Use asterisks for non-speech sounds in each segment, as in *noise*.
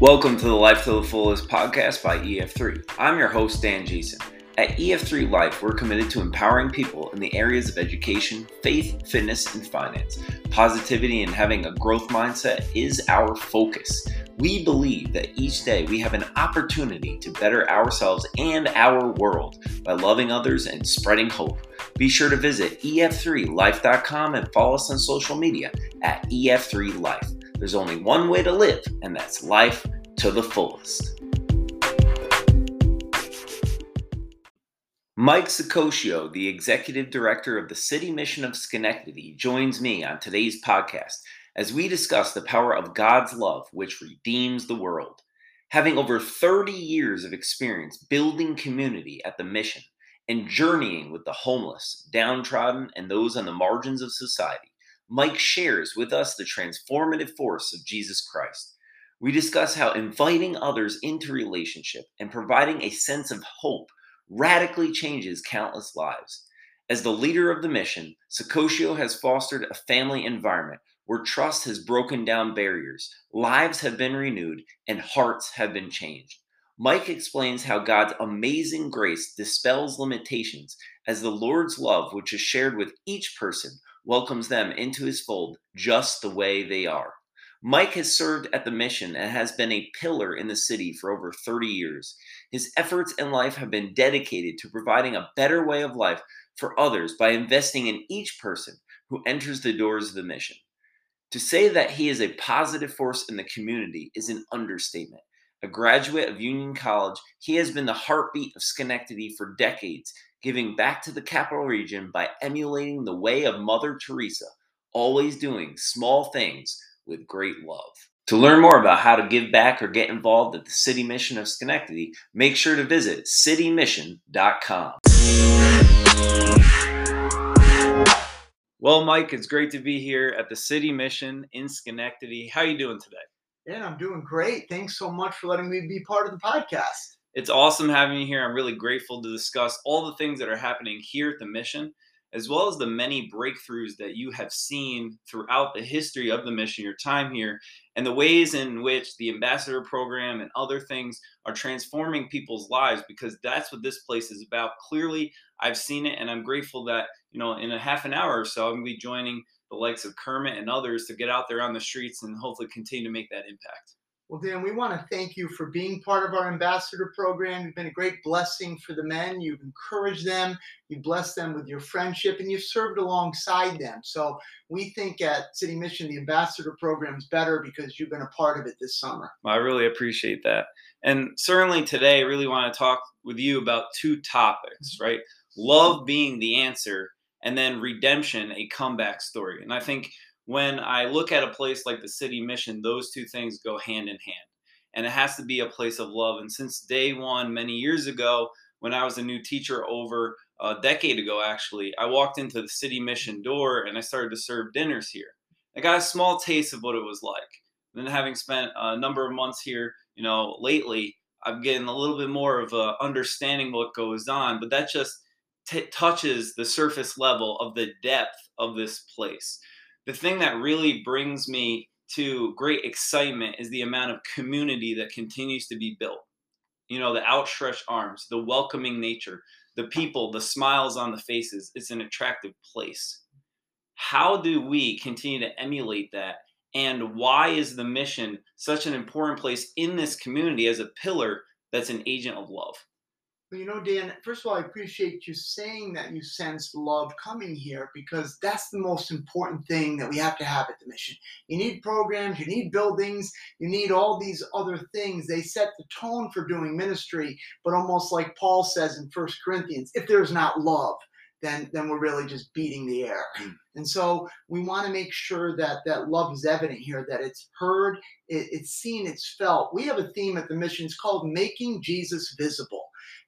Welcome to the Life to the Fullest podcast by EF3. I'm your host, Dan Jason. At EF3 Life, we're committed to empowering people in the areas of education, faith, fitness, and finance. Positivity and having a growth mindset is our focus. We believe that each day we have an opportunity to better ourselves and our world by loving others and spreading hope. Be sure to visit ef3life.com and follow us on social media at EF3Life. There's only one way to live, and that's life to the fullest. Mike Saccocio, the executive director of the City Mission of Schenectady, joins me on today's podcast as we discuss the power of God's love, which redeems the world. Having over 30 years of experience building community at the mission and journeying with the homeless, downtrodden, and those on the margins of society, Mike shares with us the transformative force of Jesus Christ. We discuss how inviting others into relationship and providing a sense of hope radically changes countless lives. As the leader of the mission, Saccocio has fostered a family environment where trust has broken down barriers, lives have been renewed, and hearts have been changed. Mike explains how God's amazing grace dispels limitations as the Lord's love, which is shared with each person, welcomes them into his fold just the way they are. Mike has served at the mission and has been a pillar in the city for over 30 years. His efforts in life have been dedicated to providing a better way of life for others by investing in each person who enters the doors of the mission. To say that he is a positive force in the community is an understatement. A graduate of Union College, he has been the heartbeat of Schenectady for decades, giving back to the capital region by emulating the way of Mother Teresa, always doing small things with great love. To learn more about how to give back or get involved at the City Mission of Schenectady, make sure to visit citymission.com. Well, Mike, it's great to be here at the City Mission in Schenectady. How are you doing today? Yeah, I'm doing great. Thanks so much for letting me be part of the podcast. It's awesome having you here. I'm really grateful to discuss all the things that are happening here at the mission as well as the many breakthroughs that you have seen throughout the history of the mission, your time here, and the ways in which the ambassador program and other things are transforming people's lives because that's what this place is about. Clearly, I've seen it, and I'm grateful that, you know, in a half an hour or so, I'm going to be joining the likes of Kermit and others to get out there on the streets and hopefully continue to make that impact. Well, Dan, we want to thank you for being part of our ambassador program. You've been a great blessing for the men. You've encouraged them, you blessed them with your friendship, and you've served alongside them. So we think at City Mission, the ambassador program is better because you've been a part of it this summer. I really appreciate that. And certainly today, I really want to talk with you about two topics, mm-hmm. right? Love being the answer, and then redemption, a comeback story. And I think when I look at a place like the city mission, those two things go hand in hand. And it has to be a place of love. And since day one, many years ago, when I was a new teacher over a decade ago, actually, I walked into the city mission door and I started to serve dinners here. I got a small taste of what it was like. then, having spent a number of months here, you know, lately, I'm getting a little bit more of a understanding what goes on. But that just t- touches the surface level of the depth of this place the thing that really brings me to great excitement is the amount of community that continues to be built. You know, the outstretched arms, the welcoming nature, the people, the smiles on the faces. It's an attractive place. How do we continue to emulate that? And why is the mission such an important place in this community as a pillar that's an agent of love? Well, you know, Dan, first of all, I appreciate you saying that you sensed love coming here because that's the most important thing that we have to have at the mission. You need programs, you need buildings, you need all these other things. They set the tone for doing ministry, but almost like Paul says in First Corinthians, if there's not love, then then we're really just beating the air. Mm. And so we want to make sure that that love is evident here, that it's heard, it, it's seen, it's felt. We have a theme at the mission. It's called Making Jesus Visible.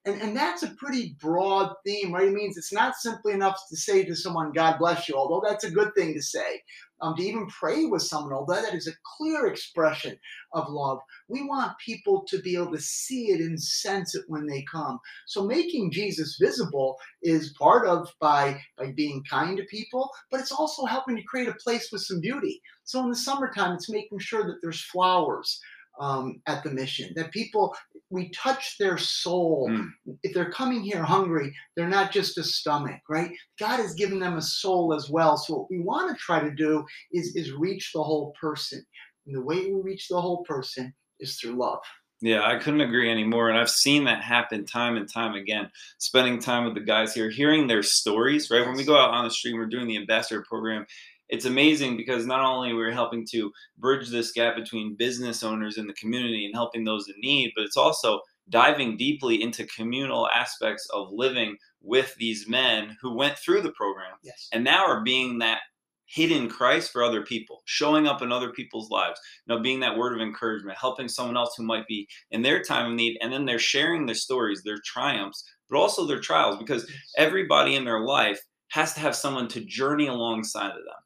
And, and that's a pretty broad theme, right? It means it's not simply enough to say to someone, God bless you, although that's a good thing to say. Um, to even pray with someone, although that is a clear expression of love. We want people to be able to see it and sense it when they come. So making Jesus visible is part of by, by being kind to people, but it's also helping to create a place with some beauty. So in the summertime, it's making sure that there's flowers um, at the mission. That people, we touch their soul. Mm. If they're coming here hungry, they're not just a stomach, right? God has given them a soul as well. So what we want to try to do is is reach the whole person. And the way we reach the whole person is through love. Yeah, I couldn't agree anymore. And I've seen that happen time and time again. Spending time with the guys here, hearing their stories, right? When we go out on the street, we're doing the ambassador program. It's amazing because not only we're helping to bridge this gap between business owners in the community and helping those in need, but it's also diving deeply into communal aspects of living with these men who went through the program Yes. and now are being that hidden Christ for other people, showing up in other people's lives, you know, being that word of encouragement, helping someone else who might be in their time of need, and then they're sharing their stories, their triumphs, but also their trials, because everybody in their life has to have someone to journey alongside of them.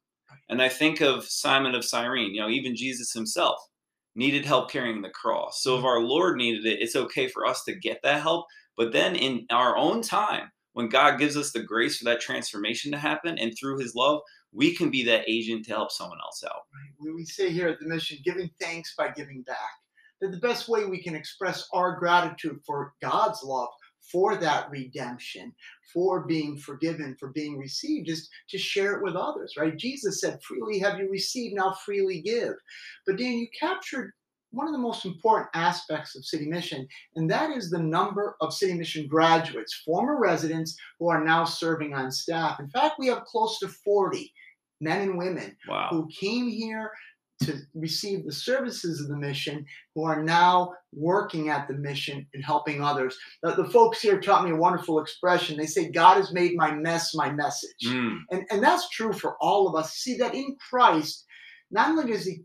And I think of Simon of Cyrene, you know, even Jesus himself needed help carrying the cross. So if mm-hmm. our Lord needed it, it's okay for us to get that help. But then in our own time, when God gives us the grace for that transformation to happen and through his love, we can be that agent to help someone else out. Right. We, we say here at the mission, giving thanks by giving back. That the best way we can express our gratitude for God's love, for that redemption, for being forgiven, for being received, is to share it with others, right? Jesus said, Freely have you received, now freely give. But Dan, you captured one of the most important aspects of City Mission, and that is the number of City Mission graduates, former residents who are now serving on staff. In fact, we have close to 40 men and women Wow. who came here to receive the services of the mission who are now working at the mission and helping others. The, the folks here taught me a wonderful expression. They say, God has made my mess my message. Mm, And, and that's true for all of us. See that in Christ, not only does he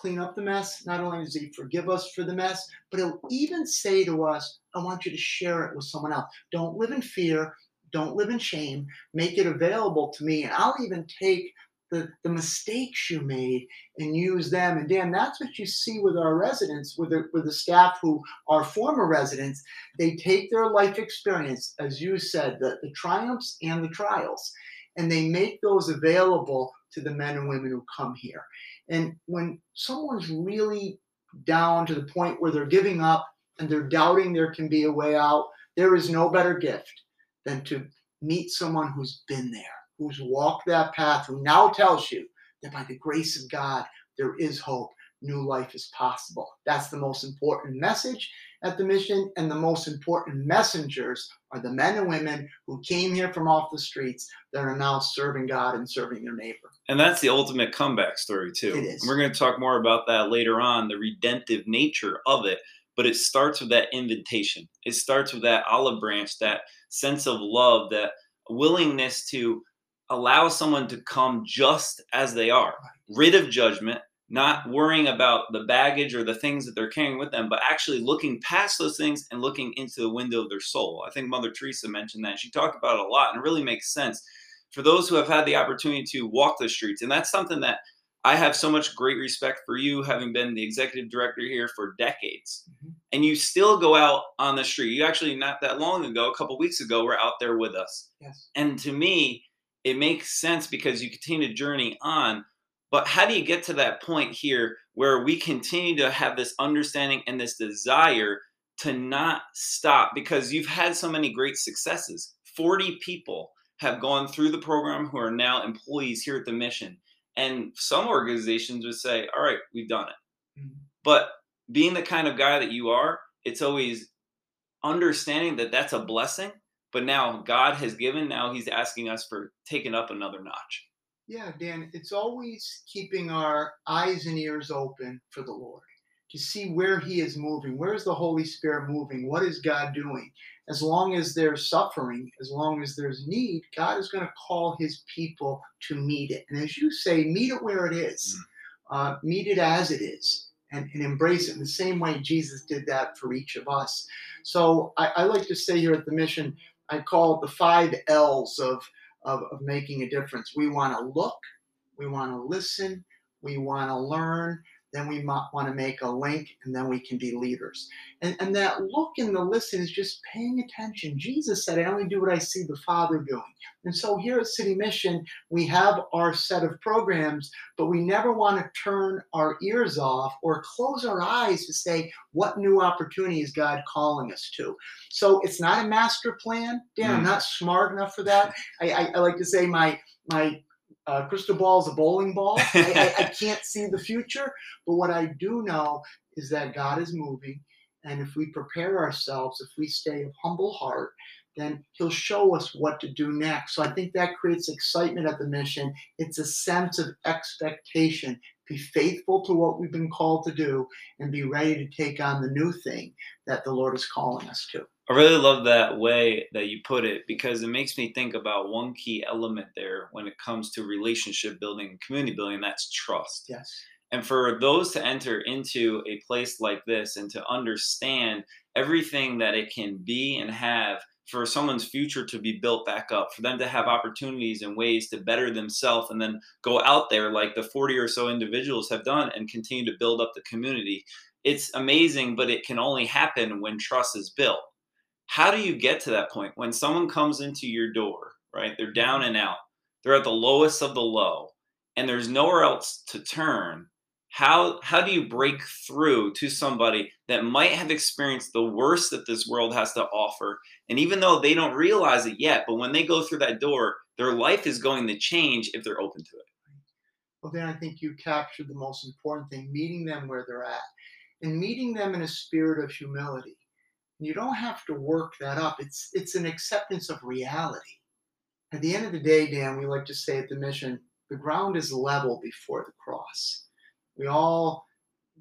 clean up the mess, not only does he forgive us for the mess, but he'll even say to us, I want you to share it with someone else. Don't live in fear. Don't live in shame. Make it available to me. And I'll even take the, the mistakes you made and use them. And Dan, that's what you see with our residents, with the, with the staff who are former residents. They take their life experience, as you said, the, the triumphs and the trials, and they make those available to the men and women who come here. And when someone's really down to the point where they're giving up and they're doubting there can be a way out, there is no better gift than to meet someone who's been there, who's walked that path, who now tells you that by the grace of God, there is hope. New life is possible. That's the most important message at the mission, and the most important messengers are the men and women who came here from off the streets that are now serving God and serving their neighbor. And that's the ultimate comeback story, too. It is. And we're going to talk more about that later on, the redemptive nature of it. But it starts with that invitation. It starts with that olive branch, that sense of love, that willingness to allow someone to come just as they are, rid of judgment, not worrying about the baggage or the things that they're carrying with them, but actually looking past those things and looking into the window of their soul. I think Mother Teresa mentioned that. She talked about it a lot, and it really makes sense for those who have had the opportunity to walk the streets. And that's something that I have so much great respect for you, having been the executive director here for decades. Mhm. And you still go out on the street. You actually, not that long ago, a couple weeks ago, were out there with us. Yes. And to me, it makes sense because you continue to journey on. But how do you get to that point here where we continue to have this understanding and this desire to not stop? Because you've had so many great successes. 40 people have gone through the program who are now employees here at the mission. And some organizations would say, all right, we've done it. Mhm. But being the kind of guy that you are, it's always understanding that that's a blessing. But now God has given, now He's asking us for taking up another notch. Yeah, Dan, it's always keeping our eyes and ears open for the Lord to see where He is moving. Where is the Holy Spirit moving? What is God doing? As long as there's suffering, as long as there's need, God is going to call His people to meet it. And as you say, meet it where it is, uh, meet it as it is. And, and embrace it in the same way Jesus did that for each of us. So I, I like to say here at the mission, I call it the five L's of of, of making a difference. We want to look, we want to listen, we want to learn, then we might want to make a link and then we can be leaders. And, and that look and the listen is just paying attention. Jesus said, I only do what I see the Father doing. And so here at City Mission, we have our set of programs, but we never want to turn our ears off or close our eyes to say, what new opportunity is God calling us to? So it's not a master plan. Dan, mm. I'm not smart enough for that. I, I, I like to say my my uh, crystal ball is a bowling ball. *laughs* I, I, I can't see the future, but what I do know is that God is moving. And if we prepare ourselves, if we stay of humble heart, then he'll show us what to do next. So I think that creates excitement at the mission. It's a sense of expectation. Be faithful to what we've been called to do and be ready to take on the new thing that the Lord is calling us to. I really love that way that you put it because it makes me think about one key element there when it comes to relationship building and community building, that's trust. Yes. And for those to enter into a place like this and to understand everything that it can be and have for someone's future to be built back up, for them to have opportunities and ways to better themselves and then go out there like the 40 or so individuals have done and continue to build up the community. It's amazing, but it can only happen when trust is built how do you get to that point when someone comes into your door, right? They're down mm-hmm. and out, they're at the lowest of the low, and there's nowhere else to turn. How, how do you break through to somebody that might have experienced the worst that this world has to offer? And even though they don't realize it yet, but when they go through that door, their life is going to change if they're open to it. Well, then I think you captured the most important thing meeting them where they're at and meeting them in a spirit of humility you don't have to work that up. It's it's an acceptance of reality. At the end of the day, Dan, we like to say at the mission, the ground is level before the cross. We all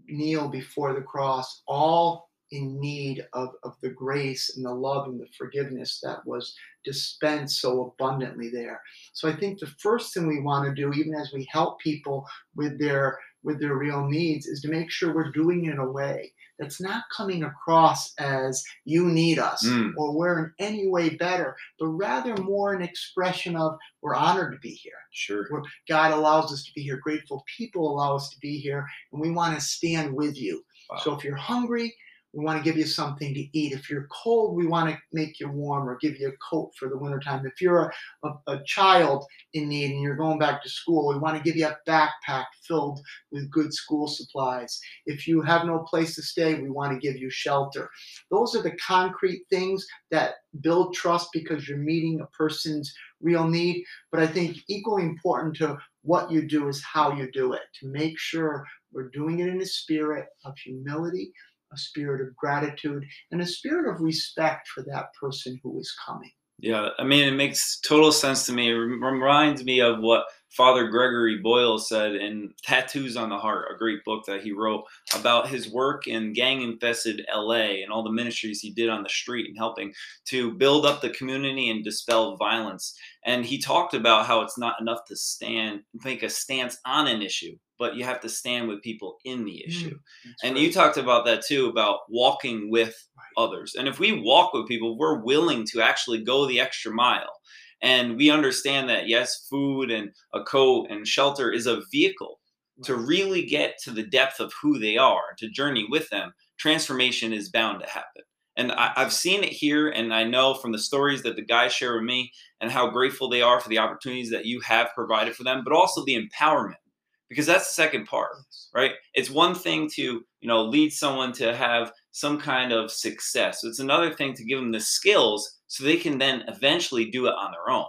kneel before the cross, all in need of, of the grace and the love and the forgiveness that was dispensed so abundantly there. So I think the first thing we want to do, even as we help people with their with their real needs, is to make sure we're doing it in a way that's not coming across as you need us mm. or we're in any way better, but rather more an expression of we're honored to be here. Sure. We're, God allows us to be here. Grateful people allow us to be here, and we want to stand with you. Wow. So if you're hungry, we want to give you something to eat. If you're cold, we want to make you warm or give you a coat for the wintertime. If you're a, a, a, child in need and you're going back to school, we want to give you a backpack filled with good school supplies. If you have no place to stay, we want to give you shelter. Those are the concrete things that build trust because you're meeting a person's real need. But I think equally important to what you do is how you do it, to make sure we're doing it in a spirit of humility a spirit of gratitude, and a spirit of respect for that person who is coming. Yeah, I mean, it makes total sense to me. It reminds me of what Father Gregory Boyle said in Tattoos on the Heart, a great book that he wrote about his work in gang infested LA and all the ministries he did on the street and helping to build up the community and dispel violence. And he talked about how it's not enough to stand, make a stance on an issue, but you have to stand with people in the issue. Mm, and right. you talked about that too about walking with. Others. And if we walk with people, we're willing to actually go the extra mile. And we understand that, yes, food and a coat and shelter is a vehicle to really get to the depth of who they are, to journey with them. Transformation is bound to happen. And I, have seen it here, and I know from the stories that the guys share with me and how grateful they are for the opportunities that you have provided for them, but also the empowerment because that's the second part right it's one thing to you know lead someone to have some kind of success. It's another thing to give them the skills so they can then eventually do it on their own.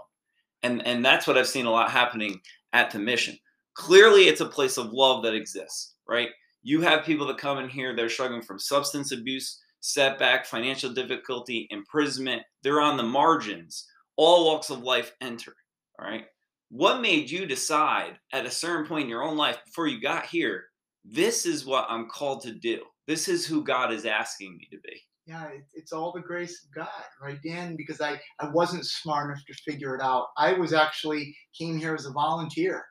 And and that's what i've seen a lot happening at the mission. Clearly it's a place of love that exists right? You have people that come in here they're struggling from substance abuse setback financial difficulty imprisonment. They're on the margins. All walks of life enter all right? What made you decide at a certain point in your own life before you got here this is what i'm called to do this is who god is asking me to be. Yeah it's all the grace of god right dan? Because i i wasn't smart enough to figure it out. I was actually came here as a volunteer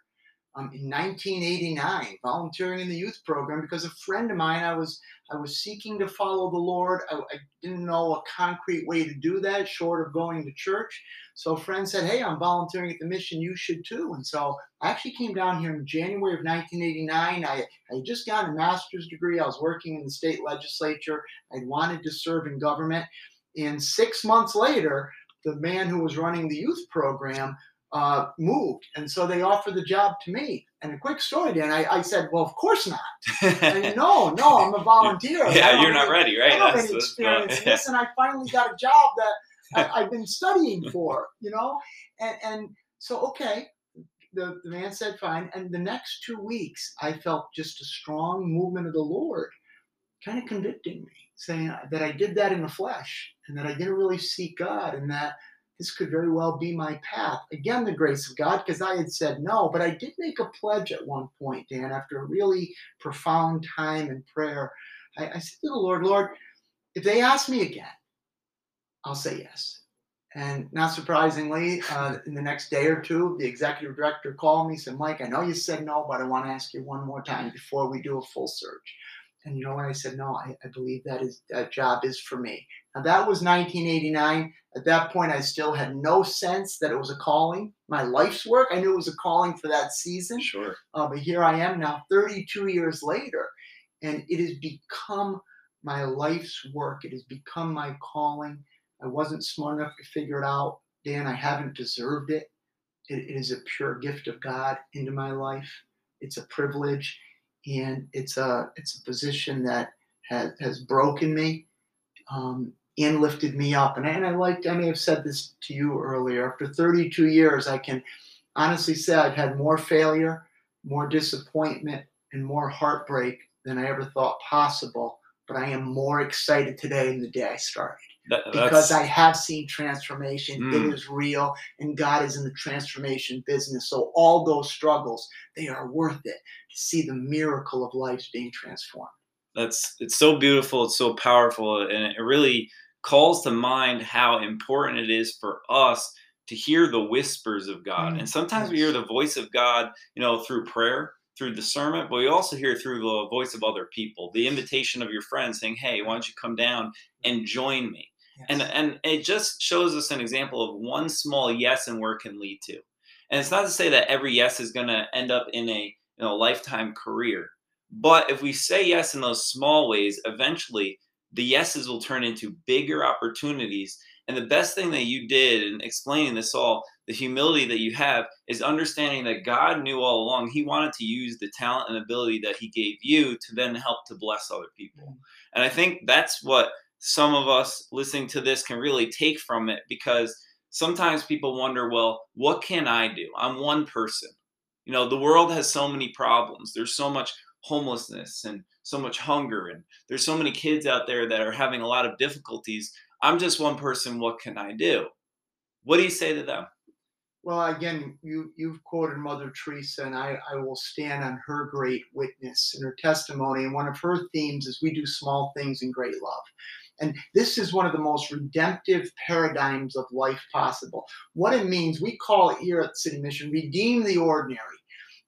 um, in 1989, volunteering in the youth program because a friend of mine, I was I was seeking to follow the Lord. I, I, didn't know a concrete way to do that, short of going to church. So a friend said, "Hey, I'm volunteering at the mission. You should too." And so I actually came down here in January of 1989. I I just got a master's degree. I was working in the state legislature. I wanted to serve in government. And six months later, the man who was running the youth program uh, moved. And so they offered the job to me. And a quick story, Dan, I, I said, well, of course not. and no, no, I'm a volunteer. *laughs* yeah, you're not ready, right? I don't have any experience in this. And I finally got a job that I, have been studying *laughs* for, you know? And, and so, okay, the, the man said, fine. And the next two weeks, I felt just a strong movement of the Lord kind of convicting me, saying that I did that in the flesh and that I didn't really seek God and that – this could very well be my path. Again, the grace of God, because I had said no, but I did make a pledge at one point, Dan, after a really profound time in prayer. I, I said to the Lord, Lord, if they ask me again, I'll say yes. And not surprisingly, uh, in the next day or two, the executive director called me, said, Mike, I know you said no, but I want to ask you one more time before we do a full search. And you know what? I said no, I, I believe that is that job is for me. Now that was 1989. At that point, I still had no sense that it was a calling. My life's work, I knew it was a calling for that season. Sure. Uh, but here I am now, 32 years later, and it has become my life's work. It has become my calling. I wasn't smart enough to figure it out. Dan, I haven't deserved it. It, it is a pure gift of God into my life. It's a privilege and it's a it's a position that has has broken me um, and lifted me up. And, and I like I may have said this to you earlier. After 32 years, I can honestly say I've had more failure, more disappointment, and more heartbreak than I ever thought possible. But I am more excited today than the day I started. That, because I have seen transformation. Mm. It is real, and God is in the transformation business. So all those struggles, they are worth it to see the miracle of lives being transformed. That's it's so beautiful. It's so powerful, and it really calls to mind how important it is for us to hear the whispers of God. Mm. And sometimes we hear the voice of God, you know, through prayer through discernment, but we also hear through the voice of other people, the invitation of your friends saying, Hey, why don't you come down and join me? And and it just shows us an example of one small yes and where it can lead to. And it's not to say that every yes is going to end up in a you know lifetime career, but if we say yes in those small ways, eventually the yeses will turn into bigger opportunities. And the best thing that you did in explaining this all, the humility that you have, is understanding that God knew all along He wanted to use the talent and ability that He gave you to then help to bless other people. Mm. And I think that's what some of us listening to this can really take from it because sometimes people wonder, well, what can I do? I'm one person. You know, the world has so many problems. There's so much homelessness and so much hunger, and there's so many kids out there that are having a lot of difficulties. I'm just one person. What can I do? What do you say to them? Well, again, you you've quoted Mother Teresa, and I, I will stand on her great witness and her testimony. And one of her themes is we do small things in great love. And this is one of the most redemptive paradigms of life possible. What it means, we call it here at City Mission, redeem the ordinary.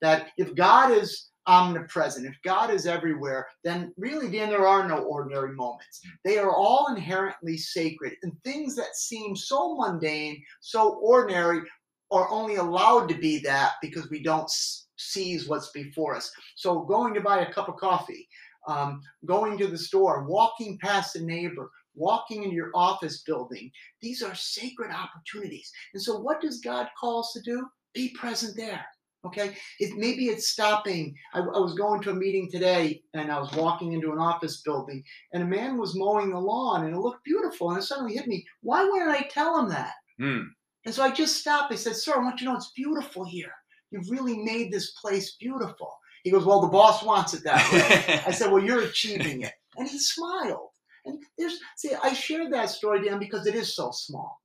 That if God is omnipresent, if God is everywhere, then really, Dan, there are no ordinary moments. They are all inherently sacred. And things that seem so mundane, so ordinary, are only allowed to be that because we don't seize what's before us. So, going to buy a cup of coffee, um, going to the store, walking past a neighbor, walking in your office building. These are sacred opportunities. And so, what does God call us to do? Be present there. Okay, it maybe it's stopping. I, I, was going to a meeting today, and I was walking into an office building, and a man was mowing the lawn, and it looked beautiful, and it suddenly hit me. Why wouldn't I tell him that? Mm. And so I just stopped. I said, "Sir, I want you to know it's beautiful here. You've really made this place beautiful." He goes, Well, the boss wants it that way. *laughs* I said, Well, you're achieving it. And he smiled. And there's, see, I shared that story, Dan, because it is so small.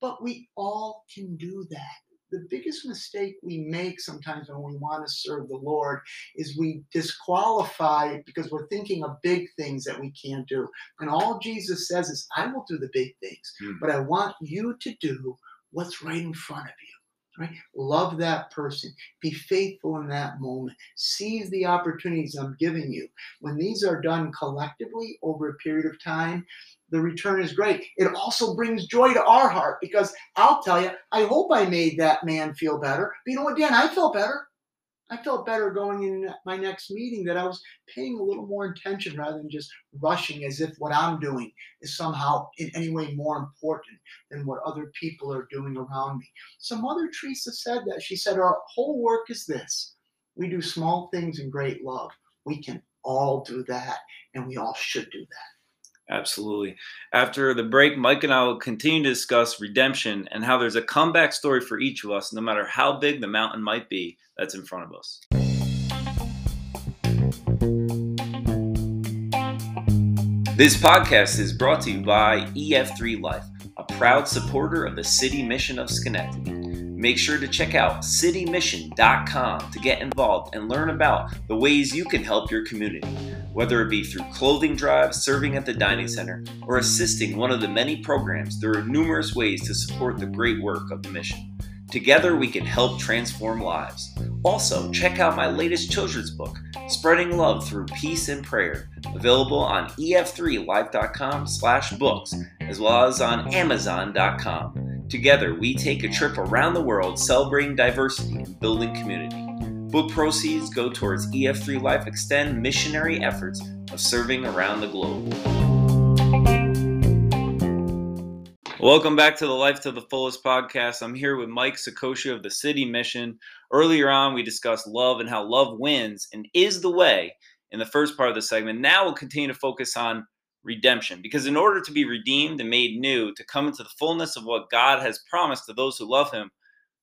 But we all can do that. The biggest mistake we make sometimes when we want to serve the Lord is we disqualify because we're thinking of big things that we can't do. And all Jesus says is, I will do the big things, mm. but I want you to do what's right in front of you. Right? Love that person. Be faithful in that moment. Seize the opportunities I'm giving you. When these are done collectively over a period of time, the return is great. It also brings joy to our heart because I'll tell you, I hope I made that man feel better. But you know what, Dan? I felt better. I felt better going in my next meeting that I was paying a little more attention rather than just rushing as if what I'm doing is somehow in any way more important than what other people are doing around me. So Mother Teresa said that. She said, Our whole work is this we do small things in great love. We can all do that, and we all should do that. Absolutely. After the break, Mike and I will continue to discuss redemption and how there's a comeback story for each of us, no matter how big the mountain might be that's in front of us. This podcast is brought to you by EF3 Life, a proud supporter of the City Mission of Schenectady. Make sure to check out citymission.com to get involved and learn about the ways you can help your community, whether it be through clothing drives, serving at the dining center, or assisting one of the many programs. There are numerous ways to support the great work of the mission. Together we can help transform lives. Also, check out my latest children's book, Spreading Love Through Peace and Prayer, available on ef3life.com slash books, as well as on amazon.com. Together, we take a trip around the world celebrating diversity and building community. Book proceeds go towards EF3 Life Extend missionary efforts of serving around the globe. Welcome back to the Life to the Fullest podcast. I'm here with Mike Saccocio of the City Mission. Earlier on, we discussed love and how love wins and is the way in the first part of the segment. Now we'll continue to focus on redemption. Because in order to be redeemed and made new, to come into the fullness of what God has promised to those who love Him,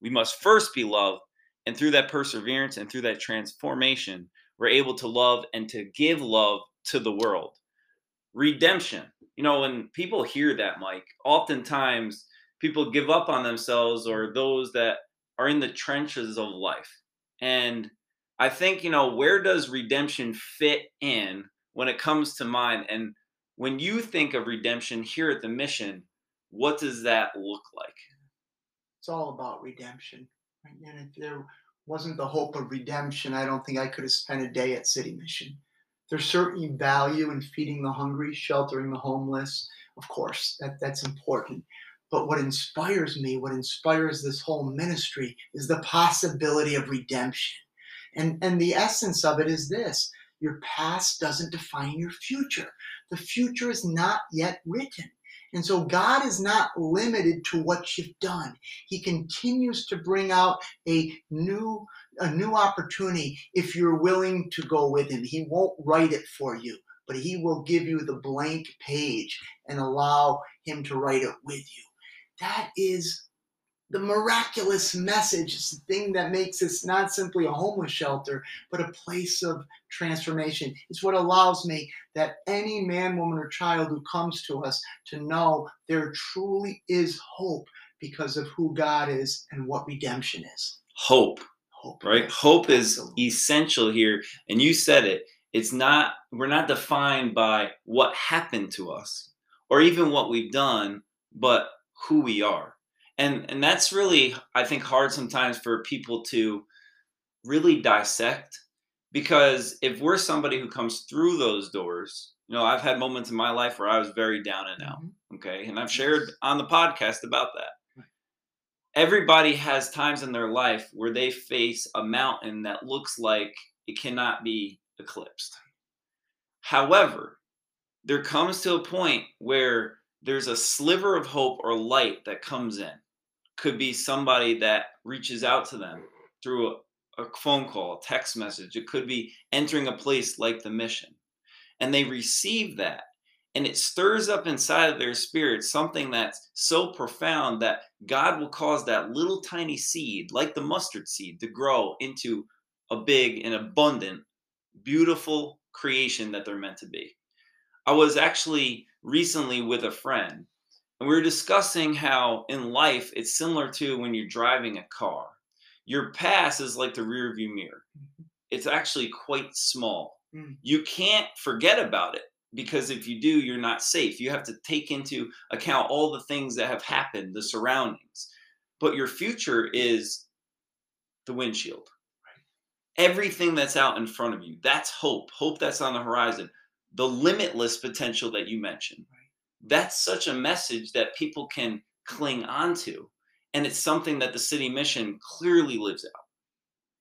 we must first be loved. And through that perseverance and through that transformation, we're able to love and to give love to the world. Redemption. You know, when people hear that, Mike, oftentimes people give up on themselves or those that are in the trenches of life. And I think, you know, where does redemption fit in when it comes to mind? And when you think of redemption here at the mission, what does that look like? It's all about redemption. And if there wasn't the hope of redemption, I don't think I could have spent a day at City Mission. There's certainly value in feeding the hungry, sheltering the homeless. Of course, that, that's important. But what inspires me, what inspires this whole ministry, is the possibility of redemption. And, and the essence of it is this your past doesn't define your future. The future is not yet written. And so God is not limited to what you've done. He continues to bring out a new a new opportunity if you're willing to go with him. He won't write it for you, but he will give you the blank page and allow him to write it with you. That is the miraculous message is the thing that makes this not simply a homeless shelter, but a place of transformation. It's what allows me that any man, woman, or child who comes to us to know there truly is hope because of who God is and what redemption is. Hope. Hope. Right? Hope is Absolutely. essential here. And you said it. It's not, we're not defined by what happened to us or even what we've done, but who we are and and that's really i think hard sometimes for people to really dissect because if we're somebody who comes through those doors you know i've had moments in my life where i was very down and out mm-hmm. okay? And i've shared on the podcast about that. Everybody has times in their life where they face a mountain that looks like it cannot be eclipsed. However there comes to a point where there's a sliver of hope or light that comes in could be somebody that reaches out to them through a, a phone call, a text message. It could be entering a place like the mission. And they receive that. And it stirs up inside of their spirit something that's so profound that God will cause that little tiny seed, like the mustard seed, to grow into a big and abundant, beautiful creation that they're meant to be. I was actually recently with a friend and we were discussing how in life it's similar to when you're driving a car. Your past is like the rear view mirror. Mm-hmm. It's actually quite small. Mm. You can't forget about it because if you do, you're not safe. You have to take into account all the things that have happened, the surroundings. But your future is the windshield. Everything that's out in front of you, that's hope. Hope that's on the horizon. The limitless potential that you mentioned. That's such a message that people can cling onto. And it's something that the city mission clearly lives out.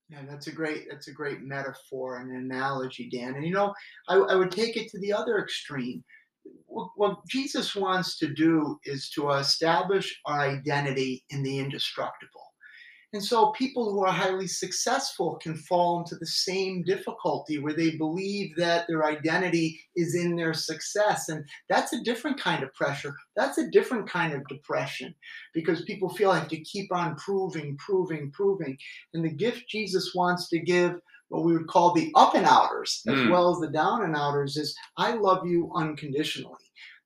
Yeah, that's a great that's a great metaphor and analogy, Dan. And you know, I, I would take it to the other extreme. What, what Jesus wants to do is to establish our identity in the indestructible. And so people who are highly successful can fall into the same difficulty where they believe that their identity is in their success. And that's a different kind of pressure. That's a different kind of depression because people feel like to keep on proving, proving, proving. And the gift Jesus wants to give what we would call the up and outers as mm. well as the down and outers is I love you unconditionally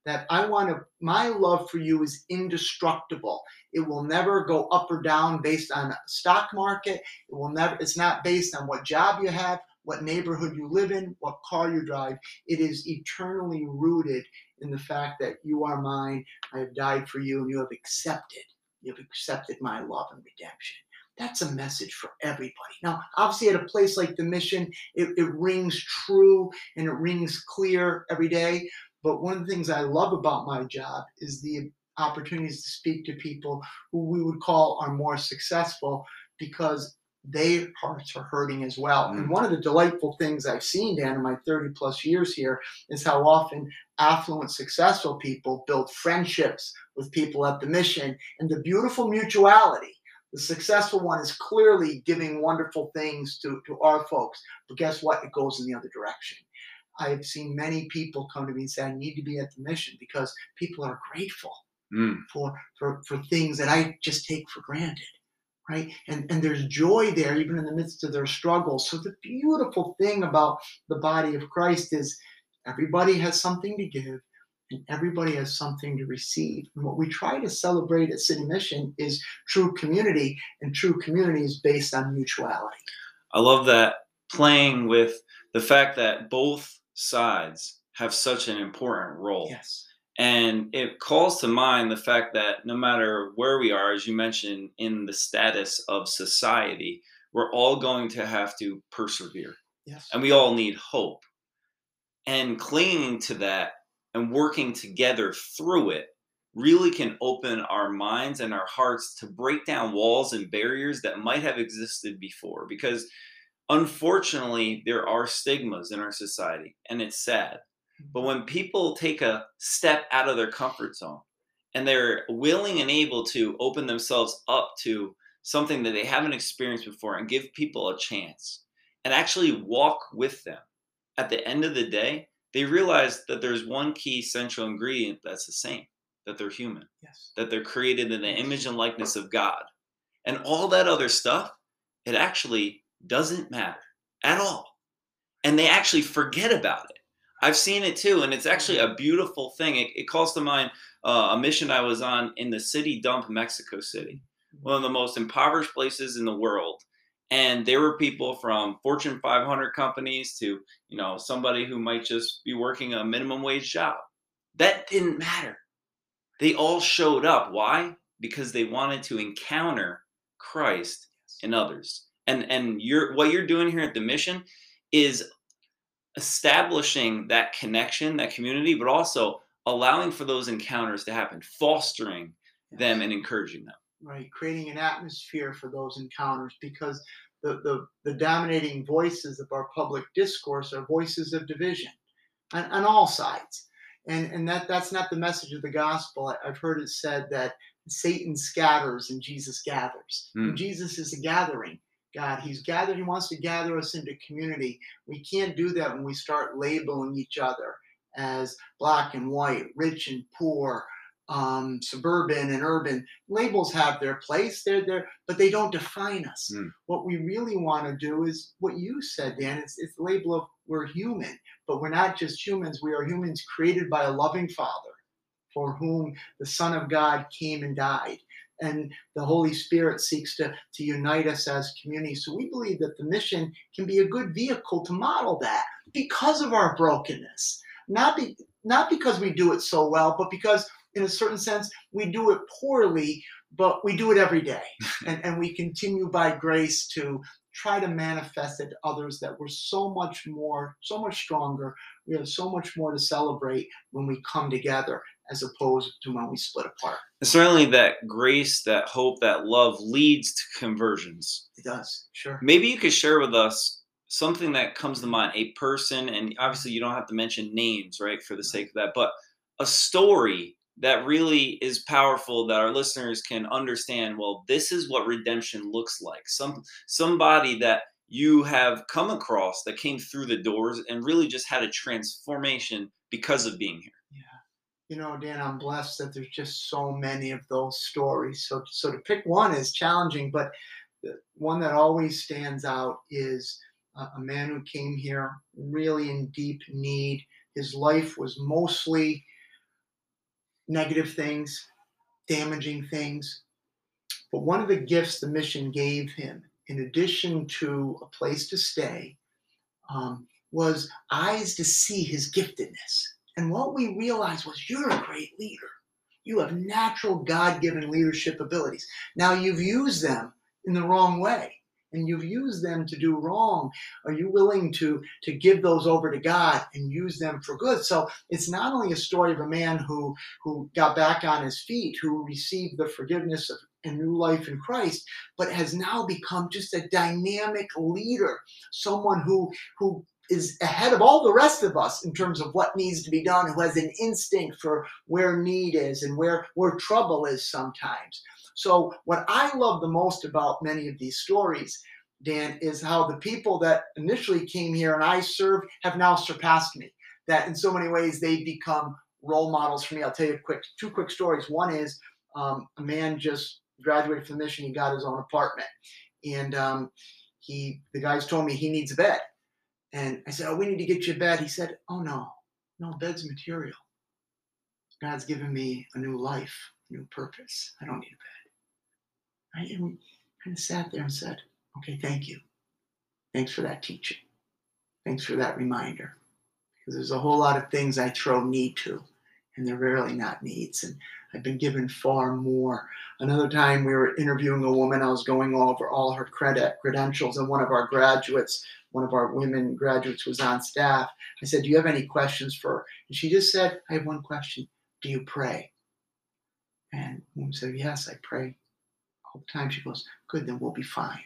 that I want to, my love for you is indestructible. It will never go up or down based on stock market. It will never, it's not based on what job you have, what neighborhood you live in, what car you drive. It is eternally rooted in the fact that you are mine. I have died for you and you have accepted. You have accepted my love and redemption. That's a message for everybody. Now, obviously, at a place like the mission, it, it rings true and it rings clear every day. But one of the things I love about my job is the opportunities to speak to people who we would call are more successful because their hearts are hurting as well. Mm. And one of the delightful things I've seen, Dan, in my 30 plus years here is how often affluent, successful people build friendships with people at the mission and the beautiful mutuality. The successful one is clearly giving wonderful things to, to our folks, but guess what? It goes in the other direction. I have seen many people come to me and say, I need to be at the mission because people are grateful mm. for, for, for things that I just take for granted. Right. And, and there's joy there, even in the midst of their struggles. So, the beautiful thing about the body of Christ is everybody has something to give and everybody has something to receive. And what we try to celebrate at City Mission is true community, and true community is based on mutuality. I love that playing with the fact that both sides have such an important role. Yes. And it calls to mind the fact that no matter where we are, as you mentioned, in the status of society, we're all going to have to persevere. Yes. And we all need hope. And clinging to that and working together through it really can open our minds and our hearts to break down walls and barriers that might have existed before. Because unfortunately, there are stigmas in our society, and it's sad. But mm-hmm. when people take a step out of their comfort zone and they're willing and able to open themselves up to something that they haven't experienced before and give people a chance and actually walk with them, at the end of the day, they realize that there's one key central ingredient that's the same that they're human, yes. that they're created in the image and likeness of God. And all that other stuff, it actually doesn't matter at all. And they actually forget about it. I've seen it too, and it's actually a beautiful thing. It, it calls to mind uh, a mission I was on in the city dump, Mexico City, one of the most impoverished places in the world. And there were people from Fortune 500 companies to, you know, somebody who might just be working a minimum wage job. That didn't matter. They all showed up. Why? Because they wanted to encounter Christ in others and and you're what you're doing here at the mission is establishing that connection that community but also allowing for those encounters to happen fostering yes. them and encouraging them right creating an atmosphere for those encounters because the, the, the dominating voices of our public discourse are voices of division on, on all sides and and that that's not the message of the gospel i've heard it said that satan scatters and jesus gathers mm. and jesus is a gathering God. He's gathered, He wants to gather us into community. We can't do that when we start labeling each other as black and white, rich and poor, um, suburban and urban. Labels have their place, they're there, but they don't define us. Mm. What we really want to do is what you said, Dan. It's, it's the label of we're human, but we're not just humans. We are humans created by a loving Father for whom the Son of God came and died and the Holy Spirit seeks to, to unite us as community. So we believe that the mission can be a good vehicle to model that because of our brokenness. Not, be, not because we do it so well, but because, in a certain sense, we do it poorly but we do it every day. *laughs* and, and we continue by grace to try to manifest it to others that we're so much more, so much stronger. We have so much more to celebrate when we come together as opposed to when we split apart. And certainly, that grace, that hope, that love leads to conversions. It does, sure. Maybe you could share with us something that comes to mind a person, and obviously, you don't have to mention names, right, for the sake of that, but a story that really is powerful that our listeners can understand well this is what redemption looks like some somebody that you have come across that came through the doors and really just had a transformation because of being here you know, Dan, I'm blessed that there's just so many of those stories. So, so to pick one is challenging, but the one that always stands out is a, a man who came here really in deep need. His life was mostly negative things, damaging things. But one of the gifts the mission gave him, in addition to a place to stay, um, was eyes to see his giftedness and what we realized was you're a great leader. You have natural God given leadership abilities. Now you've used them in the wrong way and you've used them to do wrong are you willing to to give those over to god and use them for good so it's not only a story of a man who who got back on his feet who received the forgiveness of a new life in christ but has now become just a dynamic leader someone who who is ahead of all the rest of us in terms of what needs to be done, who has an instinct for where need is and where, where trouble is sometimes. So, what I love the most about many of these stories, Dan, is how the people that initially came here and I served have now surpassed me. That in so many ways they've become role models for me. I'll tell you quick two quick stories. One is um, a man just graduated from the mission, he got his own apartment. And um, he the guys told me he needs a bed. And I said, Oh, we need to get you a bed. He said, Oh, no, no, bed's material. God's given me a new life, a new purpose. I don't need a bed. I and we kind of sat there and said, Okay, thank you. Thanks for that teaching. Thanks for that reminder. Because there's a whole lot of things I throw need to, and they're rarely not needs. And I've been given far more. Another time we were interviewing a woman, I was going over all her credit credentials, and one of our graduates one of our women graduates was on staff. I said, Do you have any questions for her? And she just said, I have one question. Do you pray? And mom said, Yes, I pray all the time. She goes, Good, then we'll be fine.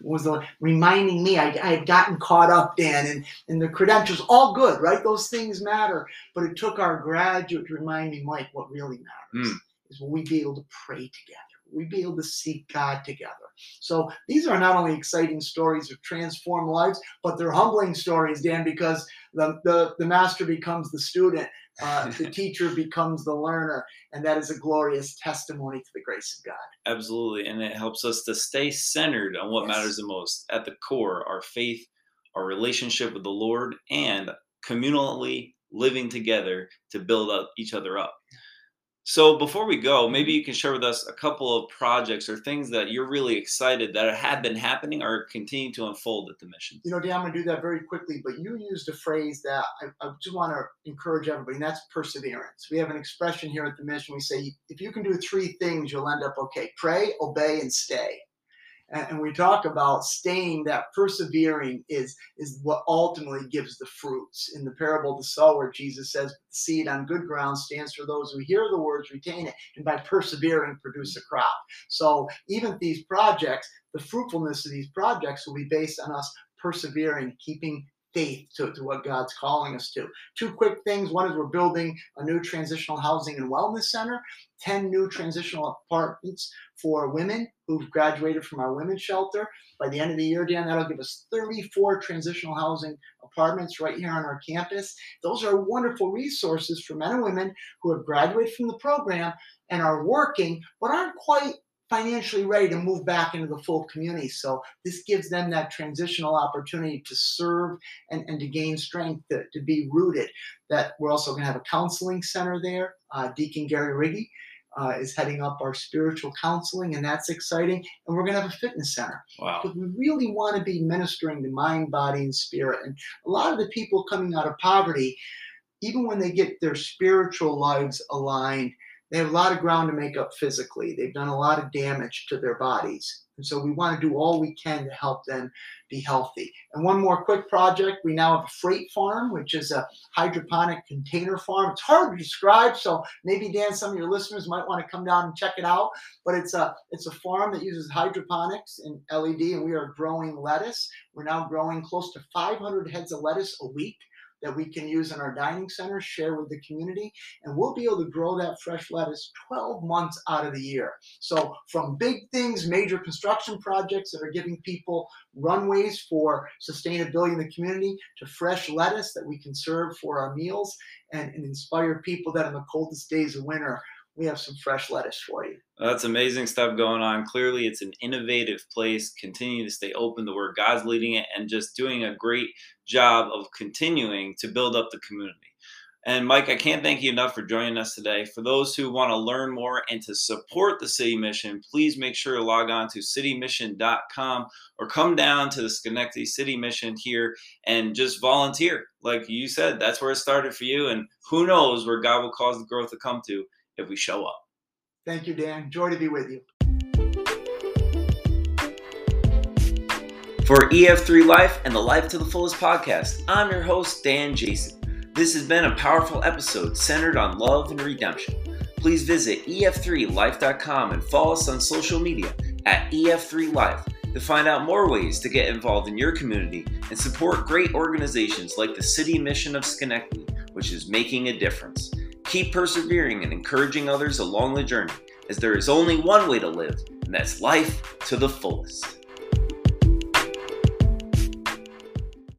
It was the, reminding me I, I, had gotten caught up, Dan, and, and the credentials, all good, right? Those things matter. But it took our graduate to remind me, Mike, what really matters mm. is will we be able to pray together? We be able to seek God together. So these are not only exciting stories of transformed lives, but they're humbling stories, Dan, because the, the, the master becomes the student, uh, *laughs* the teacher becomes the learner, and that is a glorious testimony to the grace of God. Absolutely. And it helps us to stay centered on what yes. matters the most. At the core, our faith, our relationship with the Lord, and communally living together to build up each other up. So before we go, maybe you can share with us a couple of projects or things that you're really excited that have been happening or continue to unfold at the mission. You know, Dan, I'm going to do that very quickly, but you used a phrase that I, I just want to encourage everybody, and that's perseverance. We have an expression here at the mission. We say, if you can do three things, you'll end up okay pray, obey, and stay and we talk about staying that persevering is is what ultimately gives the fruits. In the parable of the sower jesus says the seed on good ground stands for those who hear the words retain it and by persevering produce a crop. So even these projects the fruitfulness of these projects will be based on us persevering keeping faith to, to what God's calling us to. Two quick things. One is we're building a new transitional housing and wellness center, 10 new transitional apartments for women who've graduated from our women's shelter. By the end of the year, Dan, that'll give us 34 transitional housing apartments right here on our campus. Those are wonderful resources for men and women who have graduated from the program and are working, but aren't quite financially ready to move back into the full community. So this gives them that transitional opportunity to serve and, and to gain strength, to, to be rooted. That we're also going to have a counseling center there. Uh, Deacon Gary Riggy uh, is heading up our spiritual counseling, and that's exciting. And we're going to have a fitness center. Wow. Because we really want to be ministering to mind, body, and spirit. And a lot of the people coming out of poverty, even when they get their spiritual lives aligned, they have a lot of ground to make up physically. They've done a lot of damage to their bodies. And so we want to do all we can to help them be healthy. And one more quick project we now have a freight farm, which is a hydroponic container farm. It's hard to describe, so maybe Dan, some of your listeners might want to come down and check it out. But it's a it's a farm that uses hydroponics and LED, and we are growing lettuce. We're now growing close to 500 heads of lettuce a week that we can use in our dining center, share with the community, and we'll be able to grow that fresh lettuce 12 months out of the year. So, from big things, major construction projects that are giving people runways for sustainability in the community, to fresh lettuce that we can serve for our meals and, and inspire people that in the coldest days of winter we have some fresh lettuce for you. That's amazing stuff going on. Clearly, it's an innovative place. Continue to stay open to where God's leading it and just doing a great job of continuing to build up the community. And Mike, I can't thank you enough for joining us today. For those who want to learn more and to support the City Mission, please make sure to log on to citymission.com or come down to the Schenectady City Mission here and just volunteer. Like you said, that's where it started for you. And who knows where God will cause the growth to come to if we show up. Thank you, Dan. Joy to be with you. For EF3 Life and the Life to the Fullest podcast, I'm your host, Dan Jason. This has been a powerful episode centered on love and redemption. Please visit ef3life.com and follow us on social media at ef3life to find out more ways to get involved in your community and support great organizations like the City Mission of Schenectady, which is making a difference. Keep persevering and encouraging others along the journey, as there is only one way to live, and that's life to the fullest.